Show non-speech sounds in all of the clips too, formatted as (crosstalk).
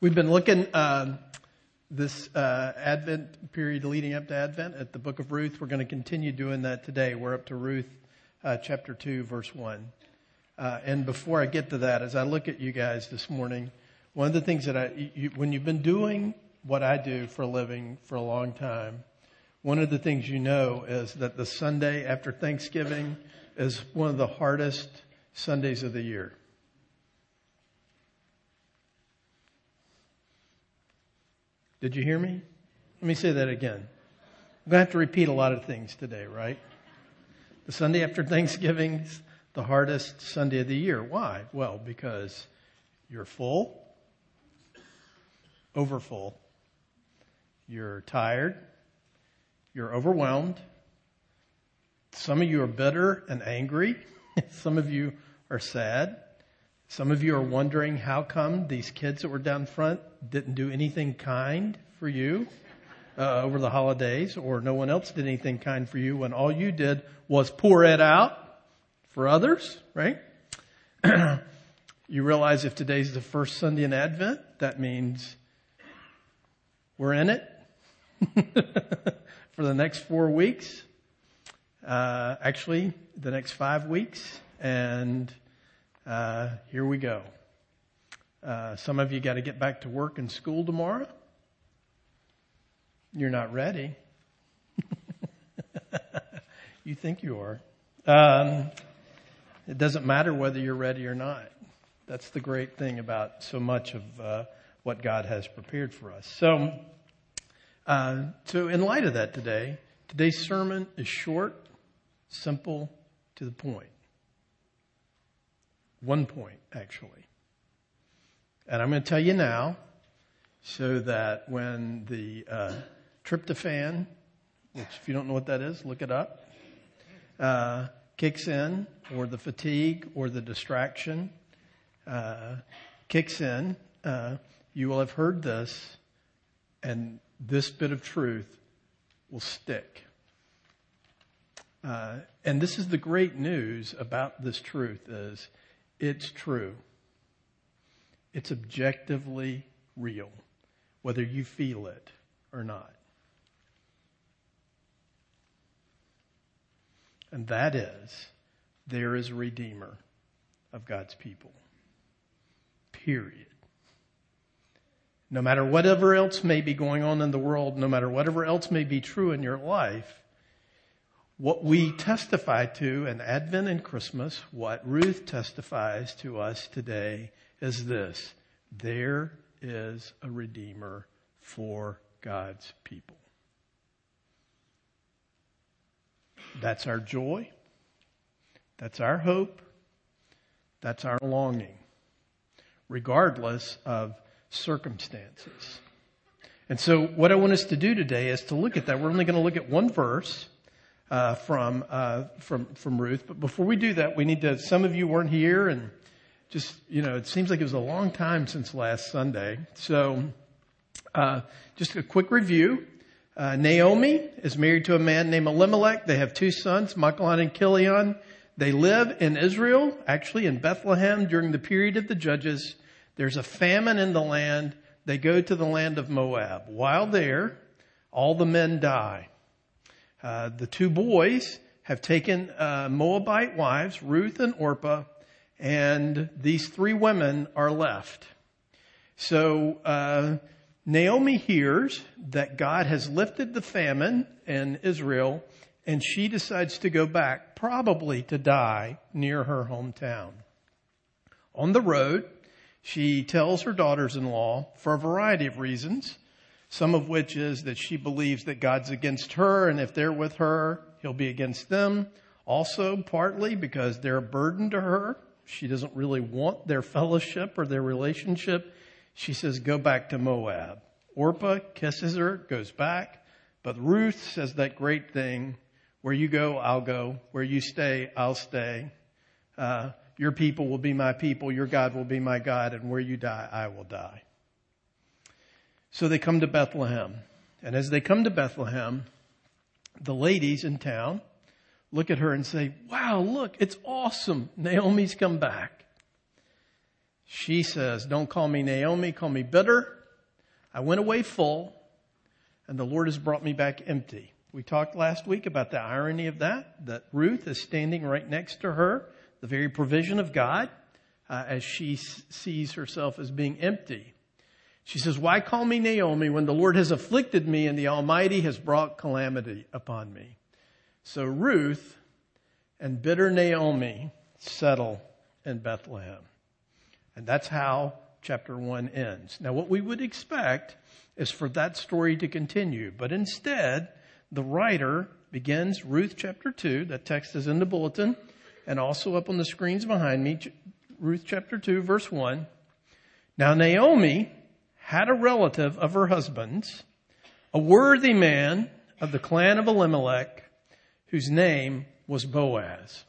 We've been looking uh, this uh, Advent period leading up to Advent at the book of Ruth. We're going to continue doing that today. We're up to Ruth uh, chapter 2, verse 1. Uh, and before I get to that, as I look at you guys this morning, one of the things that I, you, when you've been doing what I do for a living for a long time, one of the things you know is that the Sunday after Thanksgiving is one of the hardest Sundays of the year. Did you hear me? Let me say that again. I'm going to have to repeat a lot of things today, right? The Sunday after Thanksgiving's the hardest Sunday of the year. Why? Well, because you're full, overfull, you're tired, you're overwhelmed. Some of you are bitter and angry. (laughs) Some of you are sad. Some of you are wondering how come these kids that were down front didn't do anything kind for you uh, over the holidays, or no one else did anything kind for you when all you did was pour it out for others, right? (clears throat) you realize if today's the first Sunday in Advent, that means we're in it (laughs) for the next four weeks. Uh, actually, the next five weeks, and uh, here we go. Uh, some of you got to get back to work and school tomorrow. You're not ready. (laughs) you think you are. Um, it doesn't matter whether you're ready or not. That's the great thing about so much of uh, what God has prepared for us. So, uh, so in light of that today, today's sermon is short, simple, to the point. One point, actually. And I'm going to tell you now so that when the uh, tryptophan, which if you don't know what that is, look it up, uh, kicks in, or the fatigue or the distraction uh, kicks in, uh, you will have heard this, and this bit of truth will stick. Uh, and this is the great news about this truth is it's true. It's objectively real, whether you feel it or not. And that is, there is a Redeemer of God's people. Period. No matter whatever else may be going on in the world, no matter whatever else may be true in your life, what we testify to in Advent and Christmas, what Ruth testifies to us today is this. There is a Redeemer for God's people. That's our joy. That's our hope. That's our longing, regardless of circumstances. And so what I want us to do today is to look at that. We're only going to look at one verse uh, from uh, from from Ruth. But before we do that, we need to. Some of you weren't here, and just you know, it seems like it was a long time since last Sunday. So, uh, just a quick review. Uh, Naomi is married to a man named Elimelech. They have two sons, Mahlon and Chilion. They live in Israel, actually in Bethlehem during the period of the judges. There's a famine in the land. They go to the land of Moab. While there, all the men die. Uh, the two boys have taken uh, Moabite wives, Ruth and Orpah, and these three women are left. So uh, Naomi hears that God has lifted the famine in Israel, and she decides to go back, probably to die near her hometown. On the road, she tells her daughters-in-law, for a variety of reasons, some of which is that she believes that God's against her, and if they're with her, he'll be against them. Also, partly because they're a burden to her. She doesn't really want their fellowship or their relationship. She says, go back to Moab. Orpah kisses her, goes back. But Ruth says that great thing, where you go, I'll go. Where you stay, I'll stay. Uh, your people will be my people. Your God will be my God. And where you die, I will die. So they come to Bethlehem. And as they come to Bethlehem, the ladies in town look at her and say, wow, look, it's awesome. Naomi's come back. she says, Don't call me Naomi, call me bitter. I went away full, and the Lord has brought me back empty. We talked last week about the irony of that, that Ruth is standing right next to her, the very provision of God, uh, as she s- sees herself as being empty. She says, Why call me Naomi when the Lord has afflicted me and the Almighty has brought calamity upon me? So Ruth and bitter Naomi settle in Bethlehem. And that's how chapter 1 ends. Now, what we would expect is for that story to continue, but instead, the writer begins Ruth chapter 2. That text is in the bulletin and also up on the screens behind me. Ruth chapter 2, verse 1. Now, Naomi had a relative of her husband's, a worthy man of the clan of Elimelech, whose name was Boaz.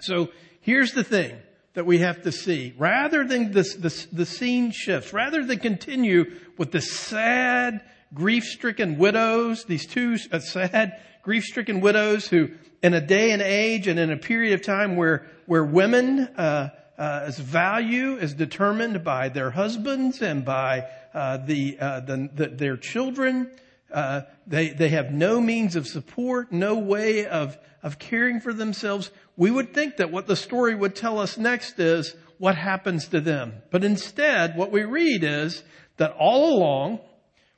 So here's the thing that we have to see. Rather than this, this, the scene shifts, rather than continue with the sad, grief-stricken widows, these two uh, sad, grief-stricken widows who, in a day and age and in a period of time where, where women, uh, uh, as value is determined by their husbands and by uh, the, uh, the, the, their children. Uh, they they have no means of support, no way of of caring for themselves. We would think that what the story would tell us next is what happens to them, but instead, what we read is that all along,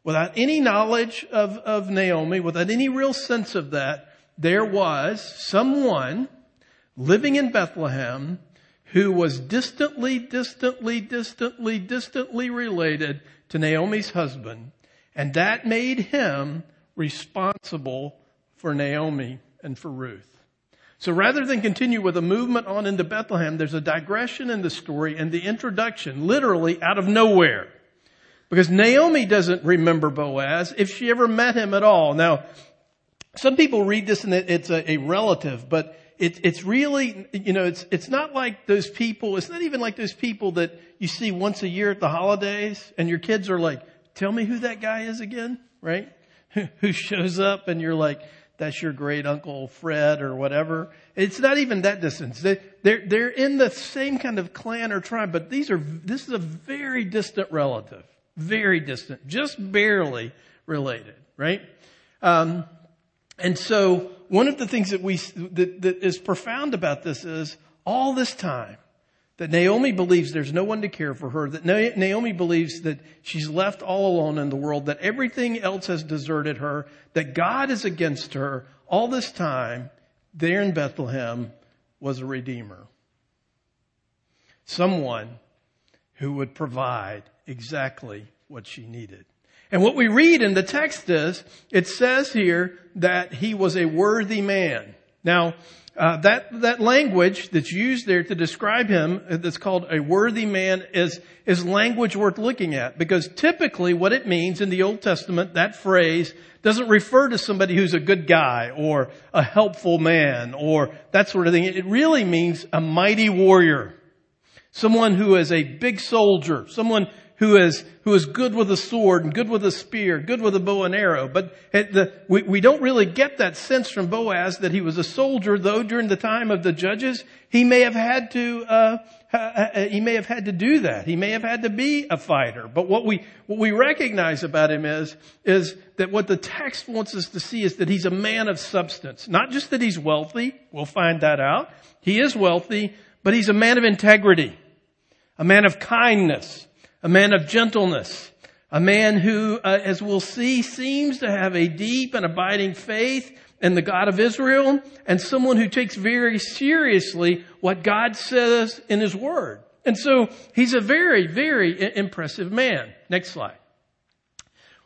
without any knowledge of of Naomi, without any real sense of that, there was someone living in Bethlehem who was distantly, distantly, distantly, distantly related to Naomi's husband and that made him responsible for Naomi and for Ruth. So rather than continue with a movement on into Bethlehem, there's a digression in the story and the introduction, literally out of nowhere. Because Naomi doesn't remember Boaz if she ever met him at all. Now, some people read this and it's a, a relative, but it, it's really, you know, it's, it's not like those people, it's not even like those people that you see once a year at the holidays and your kids are like, tell me who that guy is again, right? (laughs) who shows up and you're like, that's your great uncle Fred or whatever. It's not even that distance. They, they're, they're in the same kind of clan or tribe, but these are, this is a very distant relative. Very distant. Just barely related, right? Um, and so one of the things that we, that, that is profound about this is all this time, that Naomi believes there's no one to care for her, that Naomi believes that she's left all alone in the world, that everything else has deserted her, that God is against her. All this time, there in Bethlehem was a redeemer. Someone who would provide exactly what she needed. And what we read in the text is, it says here that he was a worthy man. Now, uh, that that language that's used there to describe him, uh, that's called a worthy man, is is language worth looking at because typically what it means in the Old Testament, that phrase doesn't refer to somebody who's a good guy or a helpful man or that sort of thing. It really means a mighty warrior, someone who is a big soldier, someone who is, who is good with a sword and good with a spear, good with a bow and arrow. But the, we, we don't really get that sense from Boaz that he was a soldier, though during the time of the judges, he may have had to, uh, uh, he may have had to do that. He may have had to be a fighter. But what we, what we recognize about him is, is that what the text wants us to see is that he's a man of substance. Not just that he's wealthy. We'll find that out. He is wealthy, but he's a man of integrity, a man of kindness, a man of gentleness, a man who, uh, as we'll see, seems to have a deep and abiding faith in the God of Israel, and someone who takes very seriously what God says in His Word. And so he's a very, very impressive man. Next slide.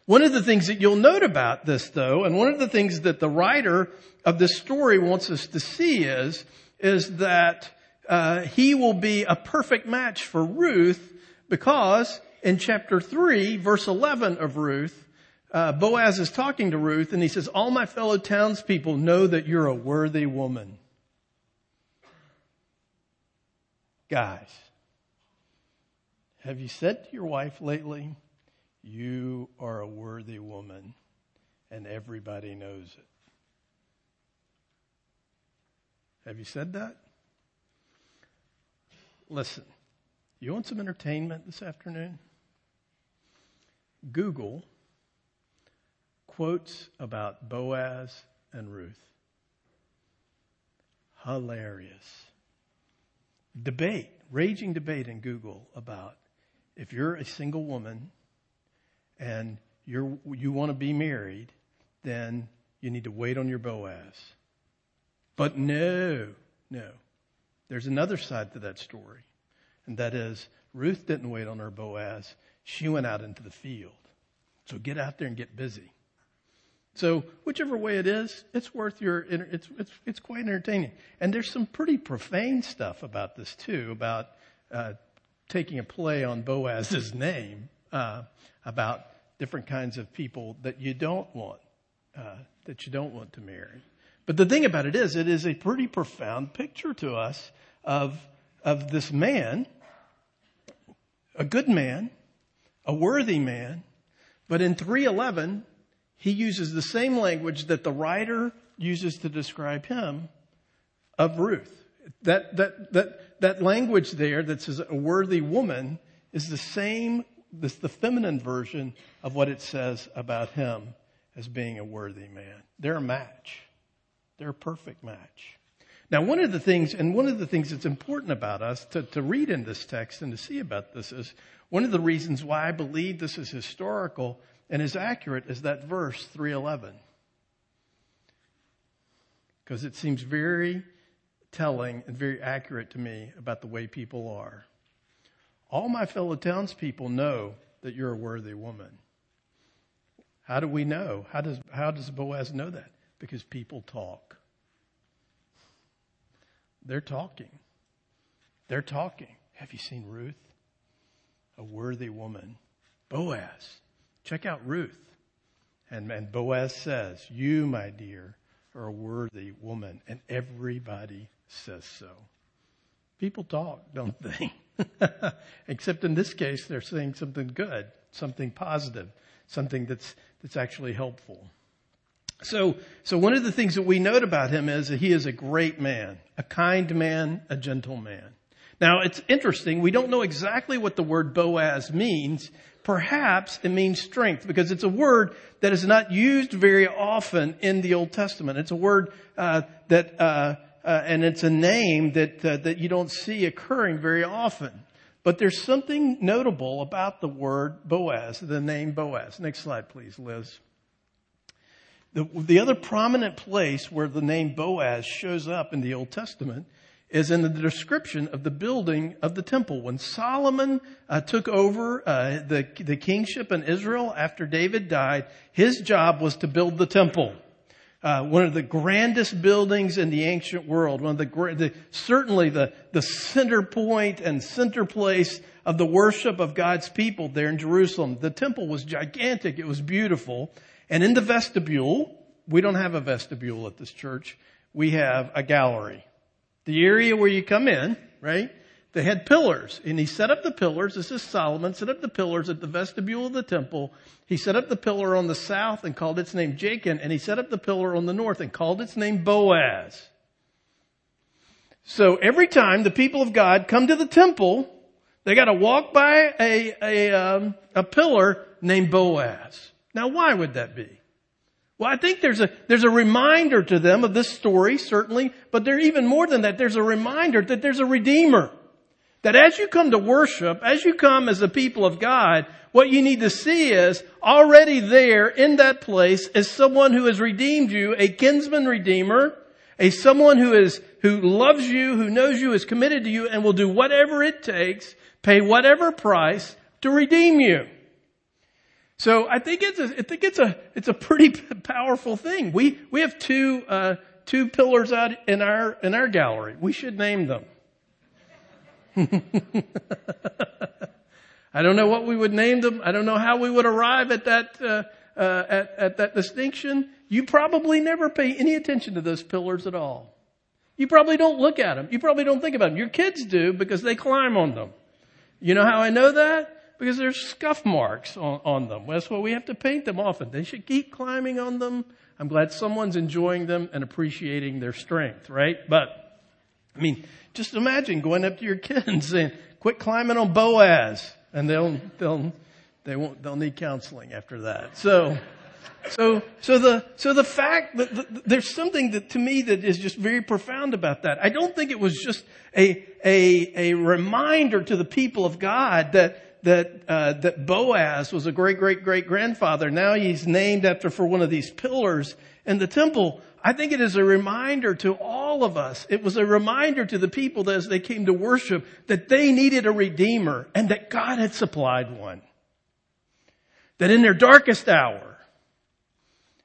One of the things that you'll note about this though, and one of the things that the writer of this story wants us to see is, is that uh, he will be a perfect match for Ruth because in chapter 3, verse 11 of Ruth, uh, Boaz is talking to Ruth and he says, All my fellow townspeople know that you're a worthy woman. Guys, have you said to your wife lately, You are a worthy woman, and everybody knows it? Have you said that? Listen, You want some entertainment this afternoon? Google quotes about Boaz and Ruth. Hilarious. Debate, raging debate in Google about if you're a single woman and you're, you want to be married, then you need to wait on your Boaz. But no, no. There's another side to that story. And that is, Ruth didn't wait on her Boaz. She went out into the field. So get out there and get busy. So whichever way it is, it's worth your, it's, it's, it's quite entertaining. And there's some pretty profane stuff about this too, about, uh, taking a play on Boaz's (laughs) name, uh, about different kinds of people that you don't want, uh, that you don't want to marry. But the thing about it is, it is a pretty profound picture to us of, of this man, a good man, a worthy man, but in 311, he uses the same language that the writer uses to describe him of Ruth. That, that, that, that language there that says a worthy woman is the same, this, the feminine version of what it says about him as being a worthy man. They're a match. They're a perfect match. Now, one of the things, and one of the things that's important about us to, to read in this text and to see about this is one of the reasons why I believe this is historical and is accurate is that verse 311. Because it seems very telling and very accurate to me about the way people are. All my fellow townspeople know that you're a worthy woman. How do we know? How does, how does Boaz know that? Because people talk. They're talking. They're talking. Have you seen Ruth? A worthy woman. Boaz. Check out Ruth. And, and Boaz says, You, my dear, are a worthy woman. And everybody says so. People talk, don't (laughs) they? Except in this case, they're saying something good, something positive, something that's, that's actually helpful. So, so one of the things that we note about him is that he is a great man, a kind man, a gentle man. Now it's interesting. We don't know exactly what the word Boaz means. Perhaps it means strength because it's a word that is not used very often in the Old Testament. It's a word uh, that, uh, uh, and it's a name that uh, that you don't see occurring very often. But there's something notable about the word Boaz, the name Boaz. Next slide, please, Liz. The, the other prominent place where the name Boaz shows up in the Old Testament is in the description of the building of the temple. When Solomon uh, took over uh, the, the kingship in Israel after David died, his job was to build the temple. Uh, one of the grandest buildings in the ancient world, one of the, the certainly the, the center point and center place of the worship of God's people there in Jerusalem. The temple was gigantic. It was beautiful. And in the vestibule, we don't have a vestibule at this church. We have a gallery. The area where you come in, right? They had pillars and he set up the pillars. This is Solomon set up the pillars at the vestibule of the temple. He set up the pillar on the south and called its name Jachin and he set up the pillar on the north and called its name Boaz. So every time the people of God come to the temple, they got to walk by a, a, um, a pillar named Boaz. Now, why would that be? Well, I think there's a, there's a reminder to them of this story, certainly, but there even more than that, there's a reminder that there's a redeemer. That as you come to worship, as you come as the people of God, what you need to see is already there in that place is someone who has redeemed you, a kinsman redeemer, a someone who is, who loves you, who knows you, is committed to you, and will do whatever it takes, pay whatever price to redeem you. So I think it's a, I think it's a, it's a pretty (laughs) powerful thing. We, we have two, uh, two pillars out in our, in our gallery. We should name them. (laughs) I don't know what we would name them. I don't know how we would arrive at that, uh, uh, at, at that distinction. You probably never pay any attention to those pillars at all. You probably don't look at them. You probably don't think about them. Your kids do because they climb on them. You know how I know that? Because there's scuff marks on, on them. That's why we have to paint them often. They should keep climbing on them. I'm glad someone's enjoying them and appreciating their strength, right? But, I mean, just imagine going up to your (laughs) kid and saying, Quit climbing on Boaz. And they'll, they'll, they won't, they'll need counseling after that. So, so, so the, so the fact that the, there's something that to me that is just very profound about that. I don't think it was just a, a, a reminder to the people of God that, that, uh, that Boaz was a great, great, great grandfather. Now he's named after for one of these pillars in the temple. I think it is a reminder to all of us. It was a reminder to the people that as they came to worship that they needed a redeemer and that God had supplied one. That in their darkest hour,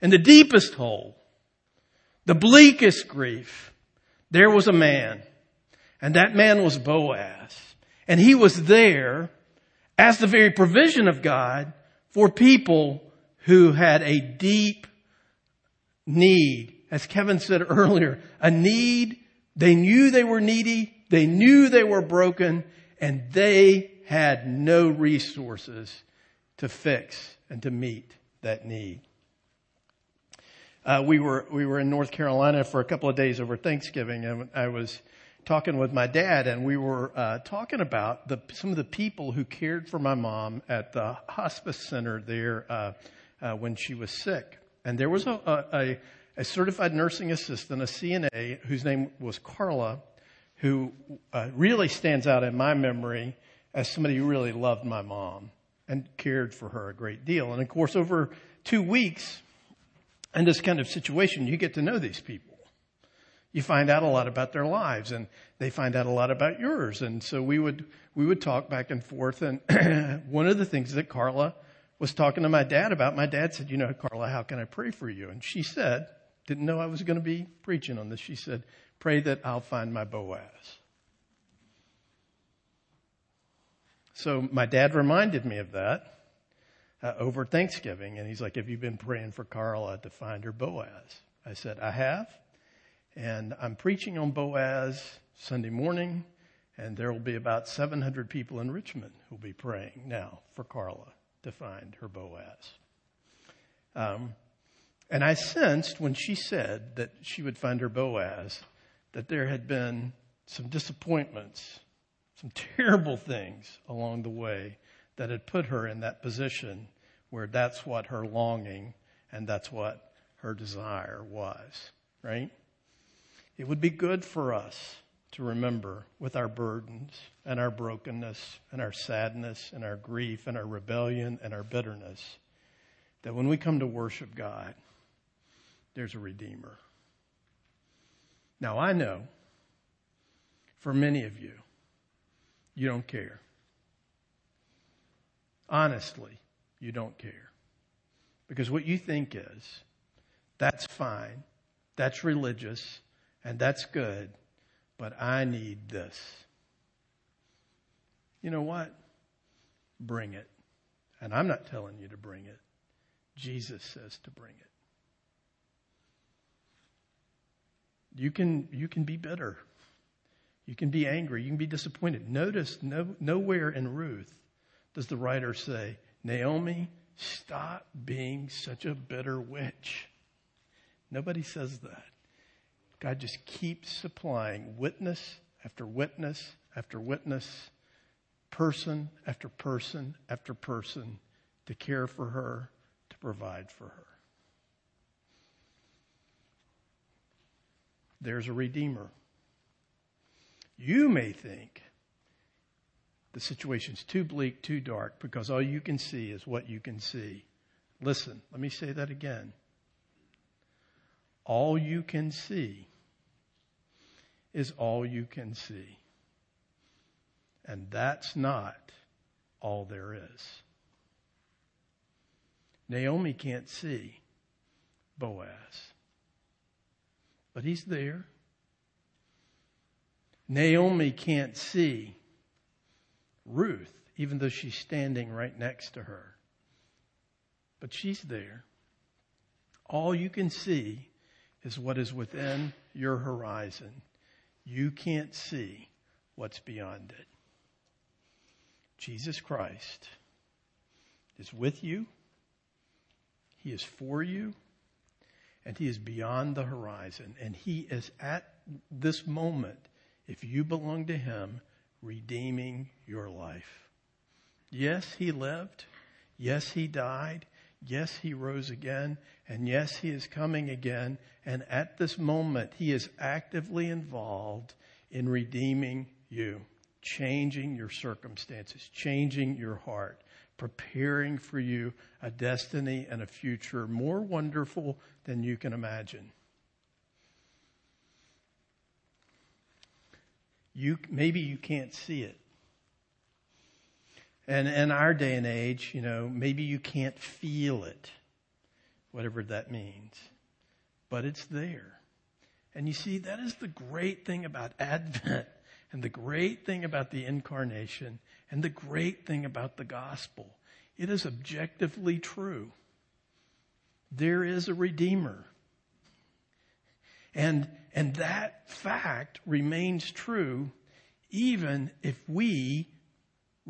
in the deepest hole, the bleakest grief, there was a man. And that man was Boaz. And he was there as the very provision of God for people who had a deep need. As Kevin said earlier, a need. They knew they were needy. They knew they were broken and they had no resources to fix and to meet that need. Uh, we were we were in North Carolina for a couple of days over Thanksgiving, and I was talking with my dad, and we were uh, talking about the, some of the people who cared for my mom at the hospice center there uh, uh when she was sick. And there was a, a, a, certified nursing assistant, a CNA, whose name was Carla, who uh, really stands out in my memory as somebody who really loved my mom and cared for her a great deal. And of course, over two weeks, in this kind of situation, you get to know these people. You find out a lot about their lives and they find out a lot about yours. And so we would, we would talk back and forth. And (clears throat) one of the things that Carla was talking to my dad about, my dad said, you know, Carla, how can I pray for you? And she said, didn't know I was going to be preaching on this. She said, pray that I'll find my Boaz. So my dad reminded me of that uh, over Thanksgiving, and he's like, "Have you been praying for Carla to find her Boaz?" I said, "I have, and I'm preaching on Boaz Sunday morning, and there will be about 700 people in Richmond who'll be praying now for Carla to find her Boaz." Um, and I sensed when she said that she would find her Boaz that there had been some disappointments, some terrible things along the way that had put her in that position where that's what her longing and that's what her desire was, right? It would be good for us to remember with our burdens and our brokenness and our sadness and our grief and our rebellion and our bitterness that when we come to worship God, there's a Redeemer. Now, I know for many of you, you don't care. Honestly, you don't care. Because what you think is, that's fine, that's religious, and that's good, but I need this. You know what? Bring it. And I'm not telling you to bring it. Jesus says to bring it. You can, you can be bitter. You can be angry. You can be disappointed. Notice no, nowhere in Ruth does the writer say, Naomi, stop being such a bitter witch. Nobody says that. God just keeps supplying witness after witness after witness, person after person after person to care for her, to provide for her. There's a Redeemer. You may think the situation's too bleak, too dark, because all you can see is what you can see. Listen, let me say that again. All you can see is all you can see. And that's not all there is. Naomi can't see Boaz, but he's there. Naomi can't see Ruth, even though she's standing right next to her. But she's there. All you can see is what is within your horizon. You can't see what's beyond it. Jesus Christ is with you. He is for you. And he is beyond the horizon. And he is at this moment, if you belong to him, redeeming your life. Yes, he lived. Yes, he died. Yes, he rose again. And yes, he is coming again. And at this moment, he is actively involved in redeeming you, changing your circumstances, changing your heart, preparing for you a destiny and a future more wonderful than you can imagine. You, maybe you can't see it. And in our day and age, you know, maybe you can't feel it, whatever that means, but it's there. And you see, that is the great thing about Advent (laughs) and the great thing about the incarnation and the great thing about the gospel. It is objectively true. There is a Redeemer. And, and that fact remains true even if we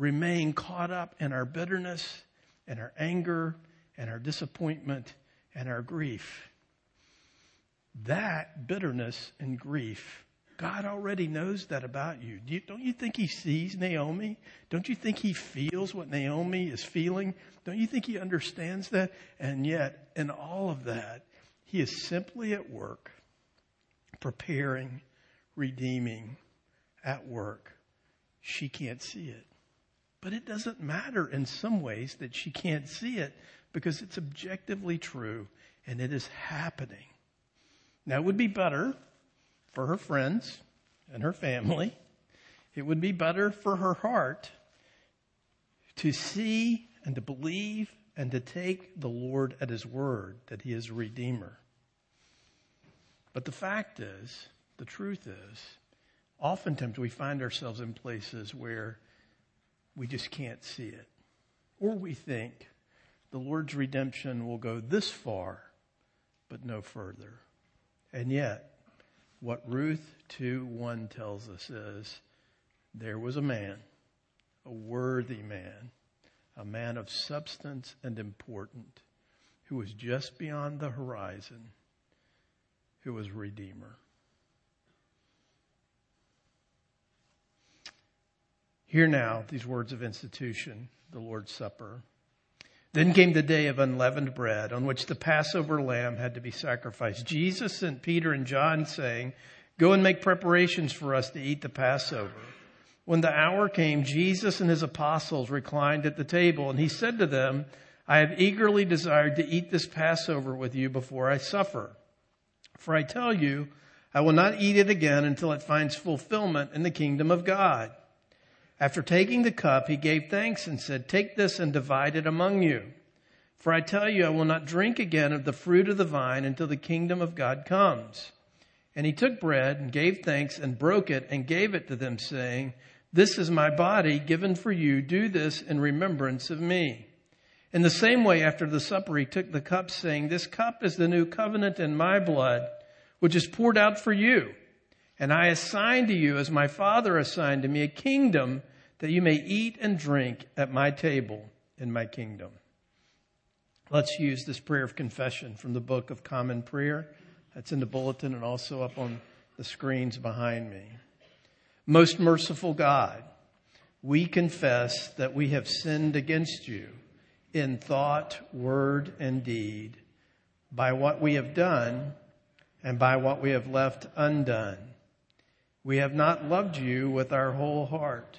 remain caught up in our bitterness and our anger and our disappointment and our grief. That bitterness and grief, God already knows that about you. Do you. Don't you think He sees Naomi? Don't you think He feels what Naomi is feeling? Don't you think He understands that? And yet, in all of that, He is simply at work, preparing, redeeming, at work. She can't see it. But it doesn't matter in some ways that she can't see it because it's objectively true and it is happening. Now, it would be better for her friends and her family. It would be better for her heart to see and to believe and to take the Lord at His word that He is a Redeemer. But the fact is, the truth is, oftentimes we find ourselves in places where we just can't see it. Or we think the Lord's redemption will go this far, but no further. And yet, what Ruth 2 1 tells us is there was a man, a worthy man, a man of substance and important, who was just beyond the horizon, who was Redeemer. Hear now these words of institution, the Lord's Supper. Then came the day of unleavened bread on which the Passover lamb had to be sacrificed. Jesus sent Peter and John saying, Go and make preparations for us to eat the Passover. When the hour came, Jesus and his apostles reclined at the table, and he said to them, I have eagerly desired to eat this Passover with you before I suffer. For I tell you, I will not eat it again until it finds fulfillment in the kingdom of God. After taking the cup, he gave thanks and said, Take this and divide it among you. For I tell you, I will not drink again of the fruit of the vine until the kingdom of God comes. And he took bread and gave thanks and broke it and gave it to them, saying, This is my body given for you. Do this in remembrance of me. In the same way, after the supper, he took the cup, saying, This cup is the new covenant in my blood, which is poured out for you. And I assign to you, as my Father assigned to me, a kingdom that you may eat and drink at my table in my kingdom. Let's use this prayer of confession from the Book of Common Prayer. That's in the bulletin and also up on the screens behind me. Most merciful God, we confess that we have sinned against you in thought, word, and deed by what we have done and by what we have left undone. We have not loved you with our whole heart.